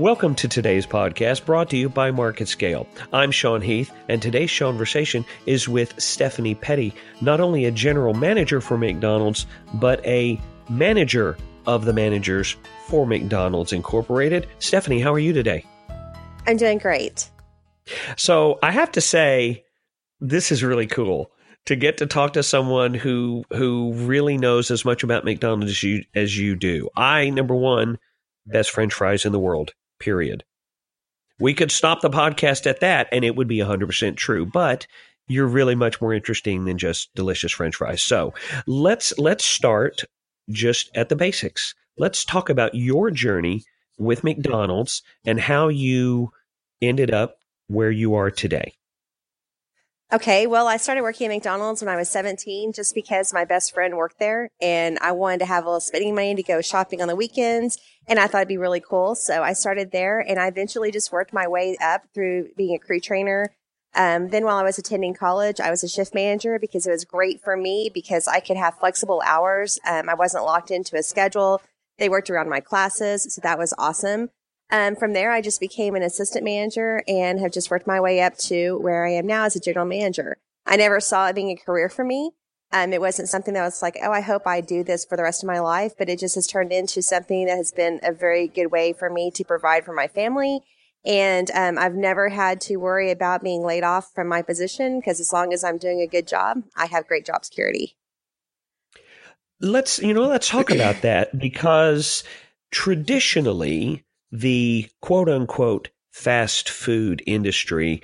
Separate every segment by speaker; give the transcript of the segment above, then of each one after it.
Speaker 1: Welcome to today's podcast brought to you by Market Scale. I'm Sean Heath, and today's conversation is with Stephanie Petty, not only a general manager for McDonald's, but a manager of the managers for McDonald's Incorporated. Stephanie, how are you today?
Speaker 2: I'm doing great.
Speaker 1: So I have to say, this is really cool to get to talk to someone who who really knows as much about McDonald's as you as you do. I number one, best French fries in the world. Period. We could stop the podcast at that, and it would be 100% true. But you're really much more interesting than just delicious French fries. So let's let's start just at the basics. Let's talk about your journey with McDonald's and how you ended up where you are today.
Speaker 2: Okay, well, I started working at McDonald's when I was 17 just because my best friend worked there and I wanted to have a little spending money to go shopping on the weekends and I thought it'd be really cool. So I started there and I eventually just worked my way up through being a crew trainer. Um, then while I was attending college, I was a shift manager because it was great for me because I could have flexible hours. Um, I wasn't locked into a schedule. They worked around my classes. So that was awesome. Um, from there, I just became an assistant manager and have just worked my way up to where I am now as a general manager. I never saw it being a career for me. Um, it wasn't something that was like, oh, I hope I do this for the rest of my life, but it just has turned into something that has been a very good way for me to provide for my family. And um, I've never had to worry about being laid off from my position because as long as I'm doing a good job, I have great job security.
Speaker 1: Let's, you know, let's talk about that because traditionally, the quote unquote fast food industry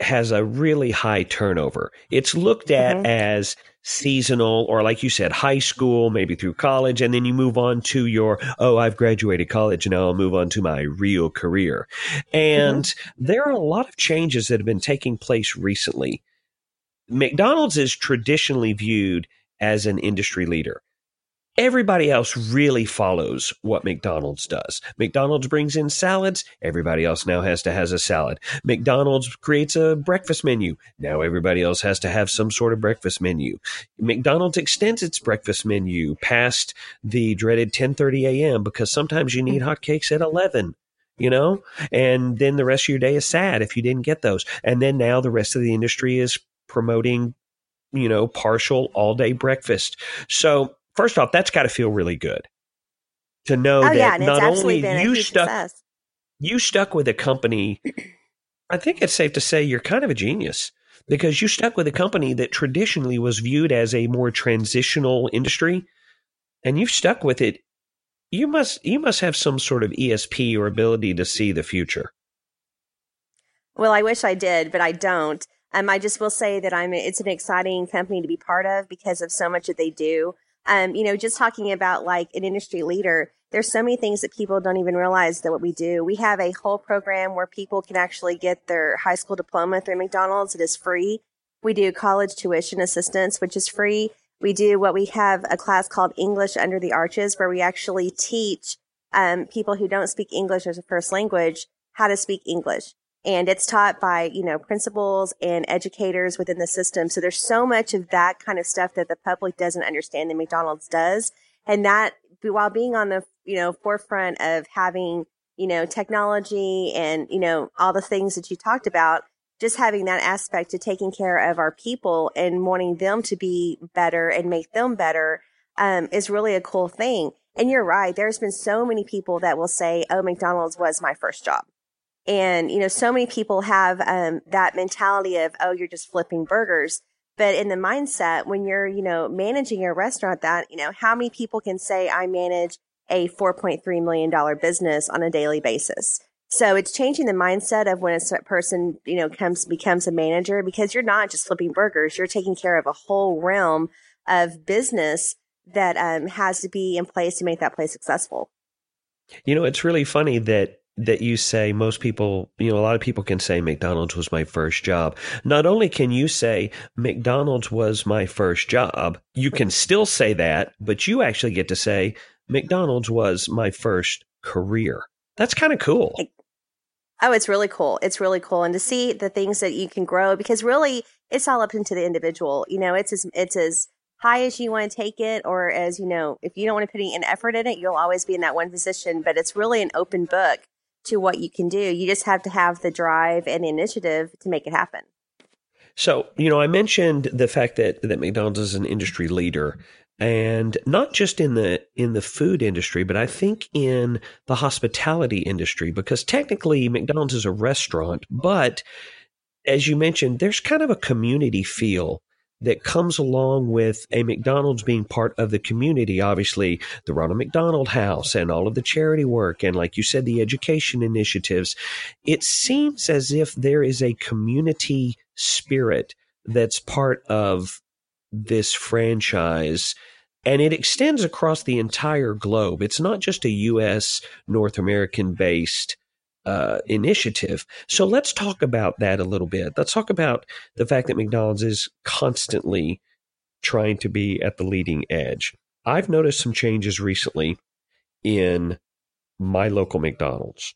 Speaker 1: has a really high turnover. It's looked at mm-hmm. as seasonal or like you said, high school, maybe through college, and then you move on to your, oh, I've graduated college and now I'll move on to my real career. And mm-hmm. there are a lot of changes that have been taking place recently. McDonald's is traditionally viewed as an industry leader everybody else really follows what McDonald's does. McDonald's brings in salads, everybody else now has to has a salad. McDonald's creates a breakfast menu. Now everybody else has to have some sort of breakfast menu. McDonald's extends its breakfast menu past the dreaded 10:30 a.m. because sometimes you need hotcakes at 11 you know and then the rest of your day is sad if you didn't get those and then now the rest of the industry is promoting you know partial all day breakfast so first off, that's got to feel really good to know oh, that yeah, not only you stuck success. you stuck with a company. I think it's safe to say you're kind of a genius because you stuck with a company that traditionally was viewed as a more transitional industry, and you've stuck with it. You must you must have some sort of ESP or ability to see the future.
Speaker 2: Well, I wish I did, but I don't. Um, I just will say that I'm. It's an exciting company to be part of because of so much that they do. Um, you know, just talking about like an industry leader, there's so many things that people don't even realize that what we do. We have a whole program where people can actually get their high school diploma through McDonald's. It is free. We do college tuition assistance, which is free. We do what we have a class called English Under the Arches, where we actually teach um, people who don't speak English as a first language how to speak English and it's taught by you know principals and educators within the system. So there's so much of that kind of stuff that the public doesn't understand that mcdonald's does. And that while being on the you know forefront of having you know technology and you know all the things that you talked about just having that aspect of taking care of our people and wanting them to be better and make them better um, is really a cool thing. And you're right. There's been so many people that will say oh mcdonald's was my first job and, you know, so many people have um, that mentality of, oh, you're just flipping burgers. But in the mindset, when you're, you know, managing a restaurant that, you know, how many people can say I manage a $4.3 million business on a daily basis? So it's changing the mindset of when a person, you know, comes, becomes a manager because you're not just flipping burgers. You're taking care of a whole realm of business that um, has to be in place to make that place successful.
Speaker 1: You know, it's really funny that that you say most people, you know, a lot of people can say McDonald's was my first job. Not only can you say McDonald's was my first job, you can still say that, but you actually get to say McDonald's was my first career. That's kind of cool.
Speaker 2: Oh, it's really cool. It's really cool. And to see the things that you can grow because really it's all up into the individual. You know, it's as, it's as high as you want to take it or as, you know, if you don't want to put any effort in it, you'll always be in that one position, but it's really an open book to what you can do. You just have to have the drive and the initiative to make it happen.
Speaker 1: So, you know, I mentioned the fact that, that McDonald's is an industry leader and not just in the in the food industry, but I think in the hospitality industry because technically McDonald's is a restaurant, but as you mentioned, there's kind of a community feel that comes along with a McDonald's being part of the community. Obviously, the Ronald McDonald House and all of the charity work, and like you said, the education initiatives. It seems as if there is a community spirit that's part of this franchise. And it extends across the entire globe. It's not just a U.S. North American based uh, initiative. So let's talk about that a little bit. Let's talk about the fact that McDonald's is constantly trying to be at the leading edge. I've noticed some changes recently in my local McDonald's.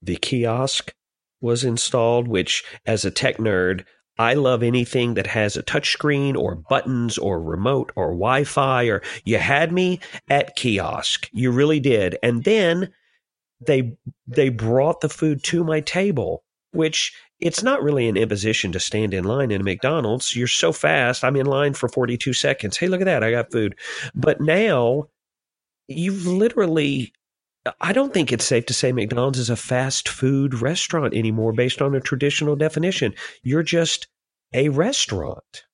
Speaker 1: The kiosk was installed, which, as a tech nerd, I love anything that has a touchscreen or buttons or remote or Wi Fi or you had me at kiosk. You really did. And then they they brought the food to my table, which it's not really an imposition to stand in line in a McDonald's. You're so fast. I'm in line for 42 seconds. Hey, look at that. I got food. But now you've literally I don't think it's safe to say McDonald's is a fast food restaurant anymore based on a traditional definition. You're just a restaurant.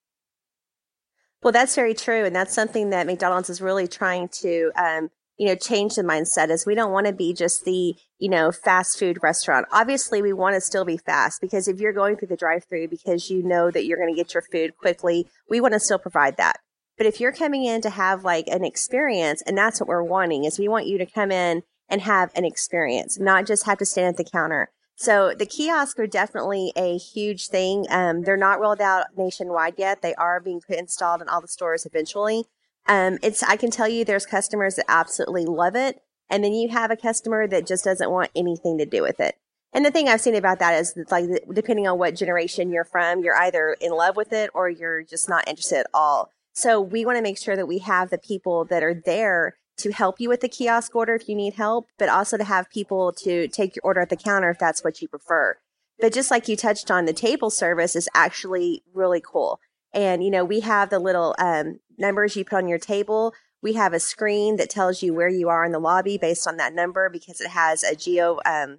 Speaker 2: Well, that's very true. And that's something that McDonald's is really trying to um, you know, change the mindset is we don't want to be just the, you know, fast food restaurant. Obviously, we want to still be fast because if you're going through the drive through because you know that you're going to get your food quickly, we want to still provide that. But if you're coming in to have like an experience, and that's what we're wanting is we want you to come in and have an experience, not just have to stand at the counter. So the kiosks are definitely a huge thing. Um, they're not rolled out nationwide yet. They are being installed in all the stores eventually. Um, it's, I can tell you there's customers that absolutely love it. And then you have a customer that just doesn't want anything to do with it. And the thing I've seen about that is like, depending on what generation you're from, you're either in love with it or you're just not interested at all. So we want to make sure that we have the people that are there to help you with the kiosk order if you need help, but also to have people to take your order at the counter if that's what you prefer. But just like you touched on, the table service is actually really cool. And, you know, we have the little um, numbers you put on your table. We have a screen that tells you where you are in the lobby based on that number because it has a geo um,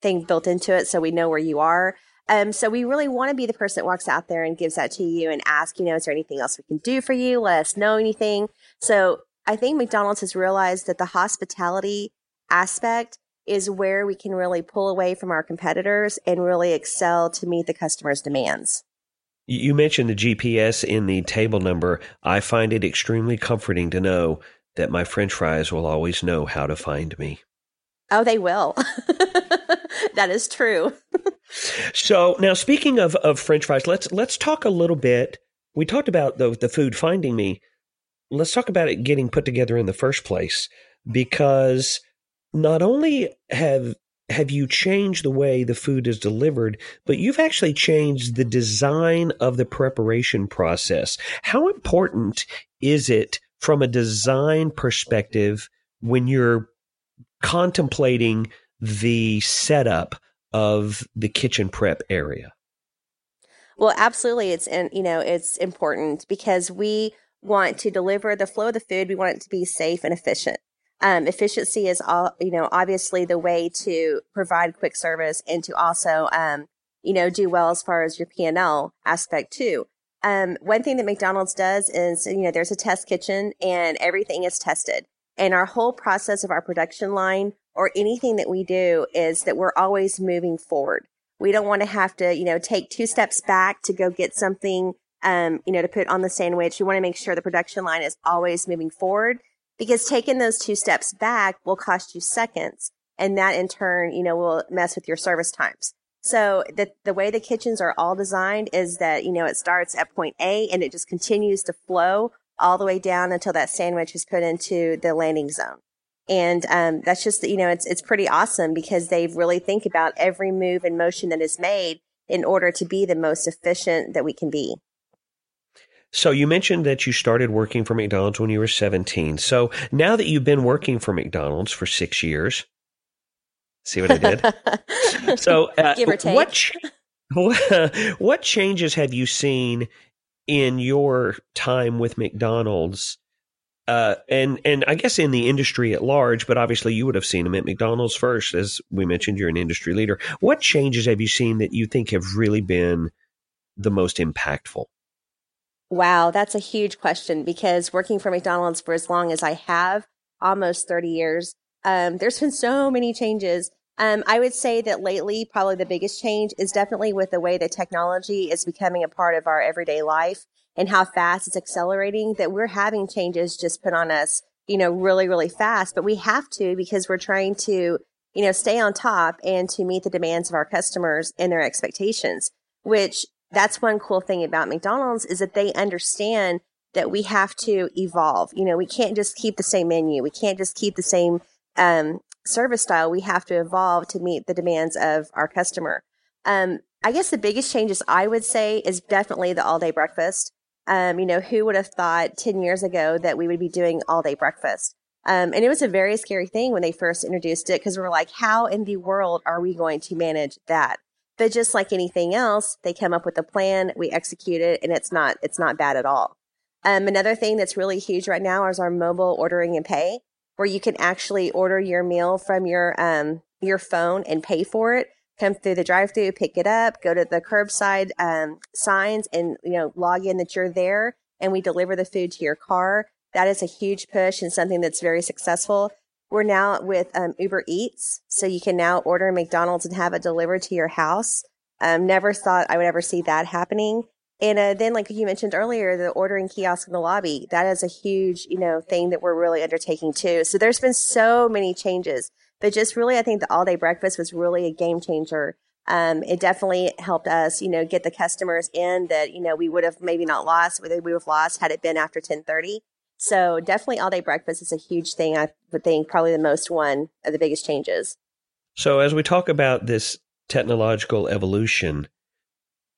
Speaker 2: thing built into it. So we know where you are. Um, so we really want to be the person that walks out there and gives that to you and ask, you know, is there anything else we can do for you? Let us know anything. So I think McDonald's has realized that the hospitality aspect is where we can really pull away from our competitors and really excel to meet the customer's demands.
Speaker 1: You mentioned the GPS in the table number. I find it extremely comforting to know that my french fries will always know how to find me.
Speaker 2: Oh, they will. that is true.
Speaker 1: so now speaking of, of french fries, let's let's talk a little bit. We talked about the the food finding me. Let's talk about it getting put together in the first place because not only have have you changed the way the food is delivered, but you've actually changed the design of the preparation process. How important is it from a design perspective when you're contemplating the setup of the kitchen prep area?
Speaker 2: Well, absolutely. It's, and you know, it's important because we want to deliver the flow of the food. We want it to be safe and efficient. Um, efficiency is all, you know, obviously the way to provide quick service and to also, um, you know, do well as far as your P&L aspect too. Um, one thing that McDonald's does is, you know, there's a test kitchen and everything is tested. And our whole process of our production line or anything that we do is that we're always moving forward. We don't want to have to, you know, take two steps back to go get something, um, you know, to put on the sandwich. We want to make sure the production line is always moving forward because taking those two steps back will cost you seconds. And that in turn, you know, will mess with your service times. So the, the way the kitchens are all designed is that, you know, it starts at point A and it just continues to flow all the way down until that sandwich is put into the landing zone. And um, that's just, you know, it's, it's pretty awesome because they really think about every move and motion that is made in order to be the most efficient that we can be.
Speaker 1: So you mentioned that you started working for McDonald's when you were 17. So now that you've been working for McDonald's for six years, See what I did? so,
Speaker 2: uh, give or take.
Speaker 1: What, ch- what changes have you seen in your time with McDonald's? Uh, and and I guess in the industry at large, but obviously you would have seen them at McDonald's first, as we mentioned. You're an industry leader. What changes have you seen that you think have really been the most impactful?
Speaker 2: Wow, that's a huge question because working for McDonald's for as long as I have, almost 30 years, um, there's been so many changes. Um, I would say that lately, probably the biggest change is definitely with the way that technology is becoming a part of our everyday life and how fast it's accelerating that we're having changes just put on us, you know, really, really fast. But we have to because we're trying to, you know, stay on top and to meet the demands of our customers and their expectations, which that's one cool thing about McDonald's is that they understand that we have to evolve. You know, we can't just keep the same menu. We can't just keep the same um, service style. We have to evolve to meet the demands of our customer. Um, I guess the biggest changes I would say is definitely the all day breakfast. Um, you know, who would have thought 10 years ago that we would be doing all day breakfast? Um, and it was a very scary thing when they first introduced it because we are like, how in the world are we going to manage that? But just like anything else, they come up with a plan, we execute it, and it's not it's not bad at all. Um, another thing that's really huge right now is our mobile ordering and pay, where you can actually order your meal from your um, your phone and pay for it. Come through the drive-through, pick it up, go to the curbside um, signs, and you know log in that you're there, and we deliver the food to your car. That is a huge push and something that's very successful. We're now with um, Uber Eats, so you can now order McDonald's and have it delivered to your house. Um, never thought I would ever see that happening. And uh, then, like you mentioned earlier, the ordering kiosk in the lobby, that is a huge, you know, thing that we're really undertaking too. So there's been so many changes, but just really, I think the all day breakfast was really a game changer. Um, it definitely helped us, you know, get the customers in that, you know, we would have maybe not lost, we would have lost had it been after 1030. So definitely all day breakfast is a huge thing. I would think probably the most one of the biggest changes.
Speaker 1: So as we talk about this technological evolution,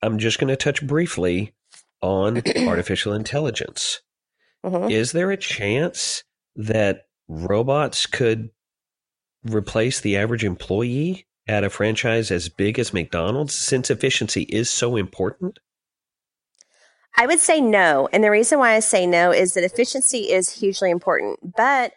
Speaker 1: I'm just going to touch briefly on artificial intelligence. Mm-hmm. Is there a chance that robots could replace the average employee at a franchise as big as McDonald's since efficiency is so important?
Speaker 2: I would say no. And the reason why I say no is that efficiency is hugely important, but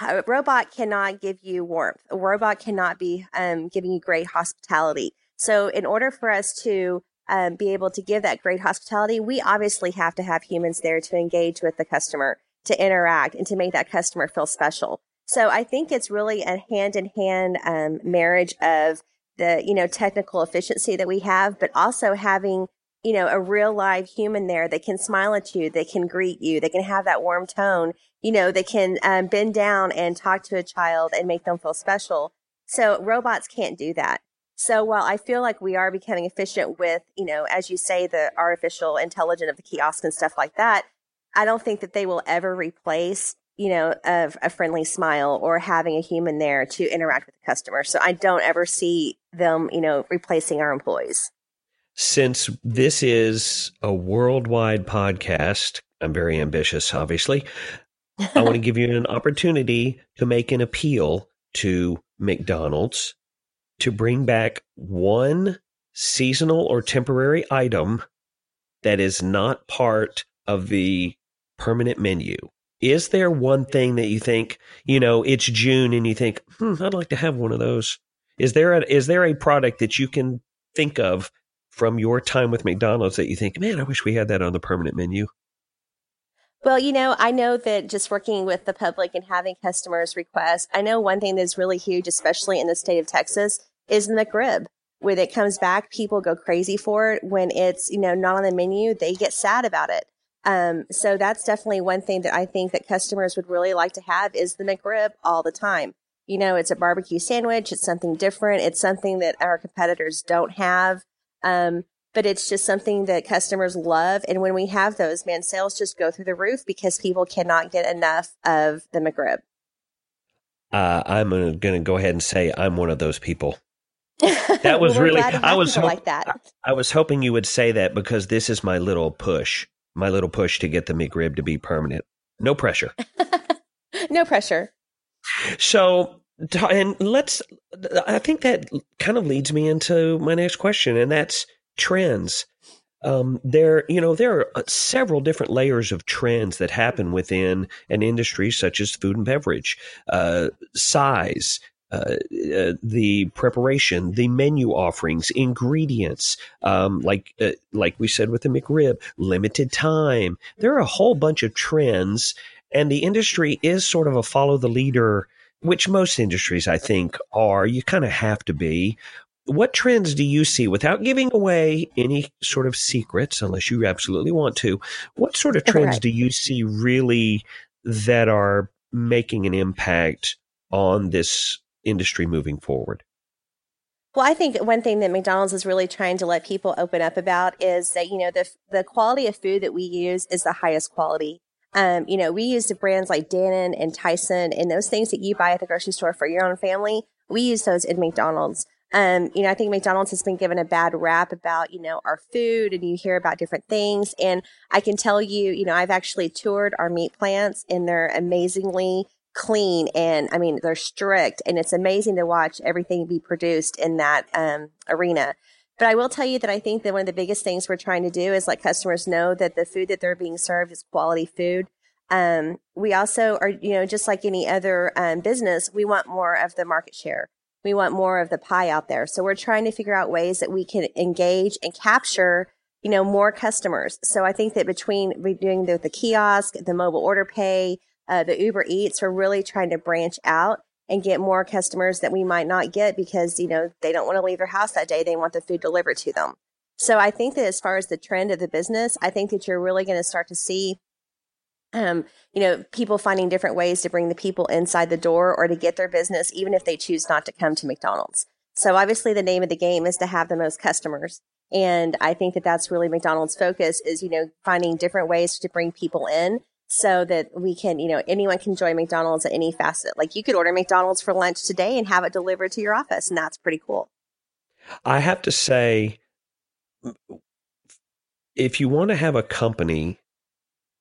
Speaker 2: a robot cannot give you warmth. A robot cannot be um, giving you great hospitality. So, in order for us to um, be able to give that great hospitality, we obviously have to have humans there to engage with the customer, to interact, and to make that customer feel special. So, I think it's really a hand in hand marriage of the you know technical efficiency that we have, but also having you know, a real live human there that can smile at you, that can greet you, that can have that warm tone, you know, that can um, bend down and talk to a child and make them feel special. So robots can't do that. So while I feel like we are becoming efficient with, you know, as you say, the artificial intelligence of the kiosk and stuff like that, I don't think that they will ever replace, you know, a, a friendly smile or having a human there to interact with the customer. So I don't ever see them, you know, replacing our employees
Speaker 1: since this is a worldwide podcast, I'm very ambitious, obviously. I want to give you an opportunity to make an appeal to McDonald's to bring back one seasonal or temporary item that is not part of the permanent menu. Is there one thing that you think, you know, it's June and you think, hmm, I'd like to have one of those? Is there a, is there a product that you can think of from your time with McDonald's that you think, man, I wish we had that on the permanent menu?
Speaker 2: Well, you know, I know that just working with the public and having customers request, I know one thing that's really huge, especially in the state of Texas, is the McRib. When it comes back, people go crazy for it. When it's, you know, not on the menu, they get sad about it. Um, so that's definitely one thing that I think that customers would really like to have is the McRib all the time. You know, it's a barbecue sandwich. It's something different. It's something that our competitors don't have. Um, but it's just something that customers love. And when we have those, man, sales just go through the roof because people cannot get enough of the McRib.
Speaker 1: Uh, I'm going to go ahead and say I'm one of those people. That was really I was
Speaker 2: ho- like that.
Speaker 1: I, I was hoping you would say that because this is my little push, my little push to get the McRib to be permanent. No pressure.
Speaker 2: no pressure.
Speaker 1: So and let's, I think that kind of leads me into my next question, and that's trends. Um, there, you know, there are uh, several different layers of trends that happen within an industry such as food and beverage, uh, size, uh, uh, the preparation, the menu offerings, ingredients, um, like uh, like we said with the McRib, limited time. There are a whole bunch of trends, and the industry is sort of a follow the leader, which most industries I think are. You kind of have to be. What trends do you see without giving away any sort of secrets, unless you absolutely want to? What sort of trends right. do you see really that are making an impact on this industry moving forward?
Speaker 2: Well, I think one thing that McDonald's is really trying to let people open up about is that, you know, the, the quality of food that we use is the highest quality. Um, you know, we use the brands like Dannon and Tyson and those things that you buy at the grocery store for your own family. We use those in McDonald's. Um, you know, I think McDonald's has been given a bad rap about, you know, our food and you hear about different things. And I can tell you, you know, I've actually toured our meat plants and they're amazingly clean and I mean they're strict and it's amazing to watch everything be produced in that um, arena. But I will tell you that I think that one of the biggest things we're trying to do is let customers know that the food that they're being served is quality food. Um, we also are, you know, just like any other um, business, we want more of the market share. We want more of the pie out there. So we're trying to figure out ways that we can engage and capture, you know, more customers. So I think that between doing the, the kiosk, the mobile order pay, uh, the Uber Eats, we're really trying to branch out and get more customers that we might not get because, you know, they don't want to leave their house that day. They want the food delivered to them. So I think that as far as the trend of the business, I think that you're really going to start to see, um, you know, people finding different ways to bring the people inside the door or to get their business, even if they choose not to come to McDonald's. So obviously the name of the game is to have the most customers. And I think that that's really McDonald's focus is, you know, finding different ways to bring people in so that we can, you know, anyone can join McDonald's at any facet. Like you could order McDonald's for lunch today and have it delivered to your office, and that's pretty cool.
Speaker 1: I have to say, if you want to have a company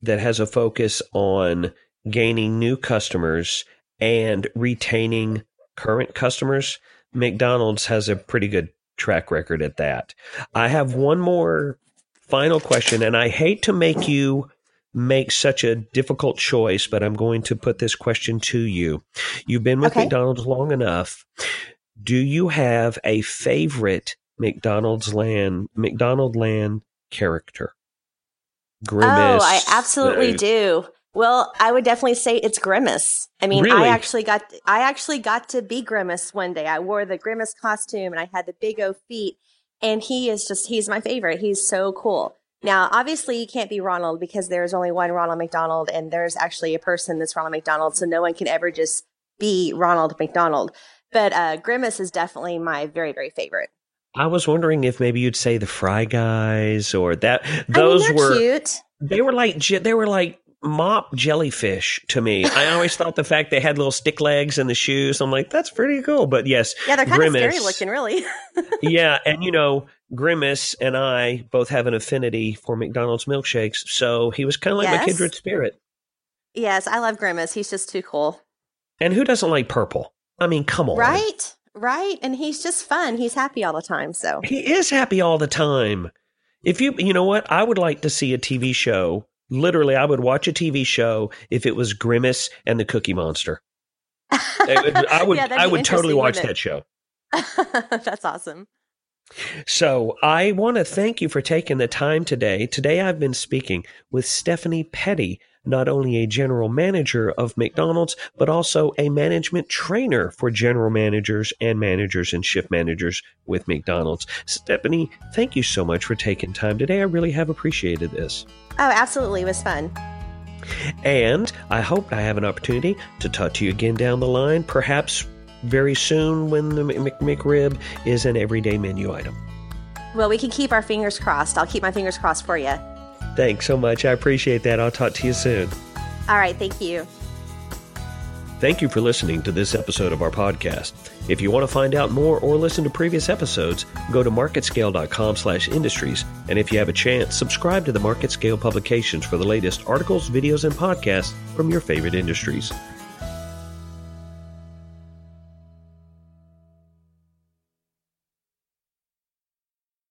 Speaker 1: that has a focus on gaining new customers and retaining current customers, McDonald's has a pretty good track record at that. I have one more final question, and I hate to make you make such a difficult choice, but I'm going to put this question to you. You've been with okay. McDonald's long enough. Do you have a favorite McDonald's land McDonald land character?
Speaker 2: Grimace. Oh, I absolutely uh, do. Well, I would definitely say it's Grimace. I mean, really? I actually got I actually got to be Grimace one day. I wore the Grimace costume and I had the big O feet and he is just he's my favorite. He's so cool. Now, obviously, you can't be Ronald because there's only one Ronald McDonald, and there's actually a person that's Ronald McDonald, so no one can ever just be Ronald McDonald. But uh, Grimace is definitely my very, very favorite.
Speaker 1: I was wondering if maybe you'd say the Fry Guys or that. Those
Speaker 2: I mean,
Speaker 1: were
Speaker 2: cute.
Speaker 1: They were like they were like mop jellyfish to me. I always thought the fact they had little stick legs in the shoes, I'm like, that's pretty cool. But yes,
Speaker 2: yeah, they're kind Grimace, of scary looking, really.
Speaker 1: yeah, and you know, Grimace and I both have an affinity for McDonald's milkshakes, so he was kind of like yes. my kindred spirit.
Speaker 2: Yes, I love Grimace. He's just too cool.
Speaker 1: And who doesn't like purple? I mean, come on.
Speaker 2: Right? Right? And he's just fun. He's happy all the time, so.
Speaker 1: He is happy all the time. If you you know what? I would like to see a TV show. Literally, I would watch a TV show if it was Grimace and the Cookie Monster. I would yeah, I would totally watch that show.
Speaker 2: That's awesome.
Speaker 1: So I want to thank you for taking the time today. Today I've been speaking with Stephanie Petty, not only a general manager of McDonald's, but also a management trainer for general managers and managers and shift managers with McDonald's. Stephanie, thank you so much for taking time today. I really have appreciated this.
Speaker 2: Oh, absolutely. It was fun.
Speaker 1: And I hope I have an opportunity to talk to you again down the line, perhaps very soon when the McRib is an everyday menu item.
Speaker 2: Well, we can keep our fingers crossed. I'll keep my fingers crossed for you.
Speaker 1: Thanks so much. I appreciate that. I'll talk to you soon.
Speaker 2: All right. Thank you.
Speaker 1: Thank you for listening to this episode of our podcast. If you want to find out more or listen to previous episodes, go to marketscale.com/industries, and if you have a chance, subscribe to the Market Scale publications for the latest articles, videos, and podcasts from your favorite industries.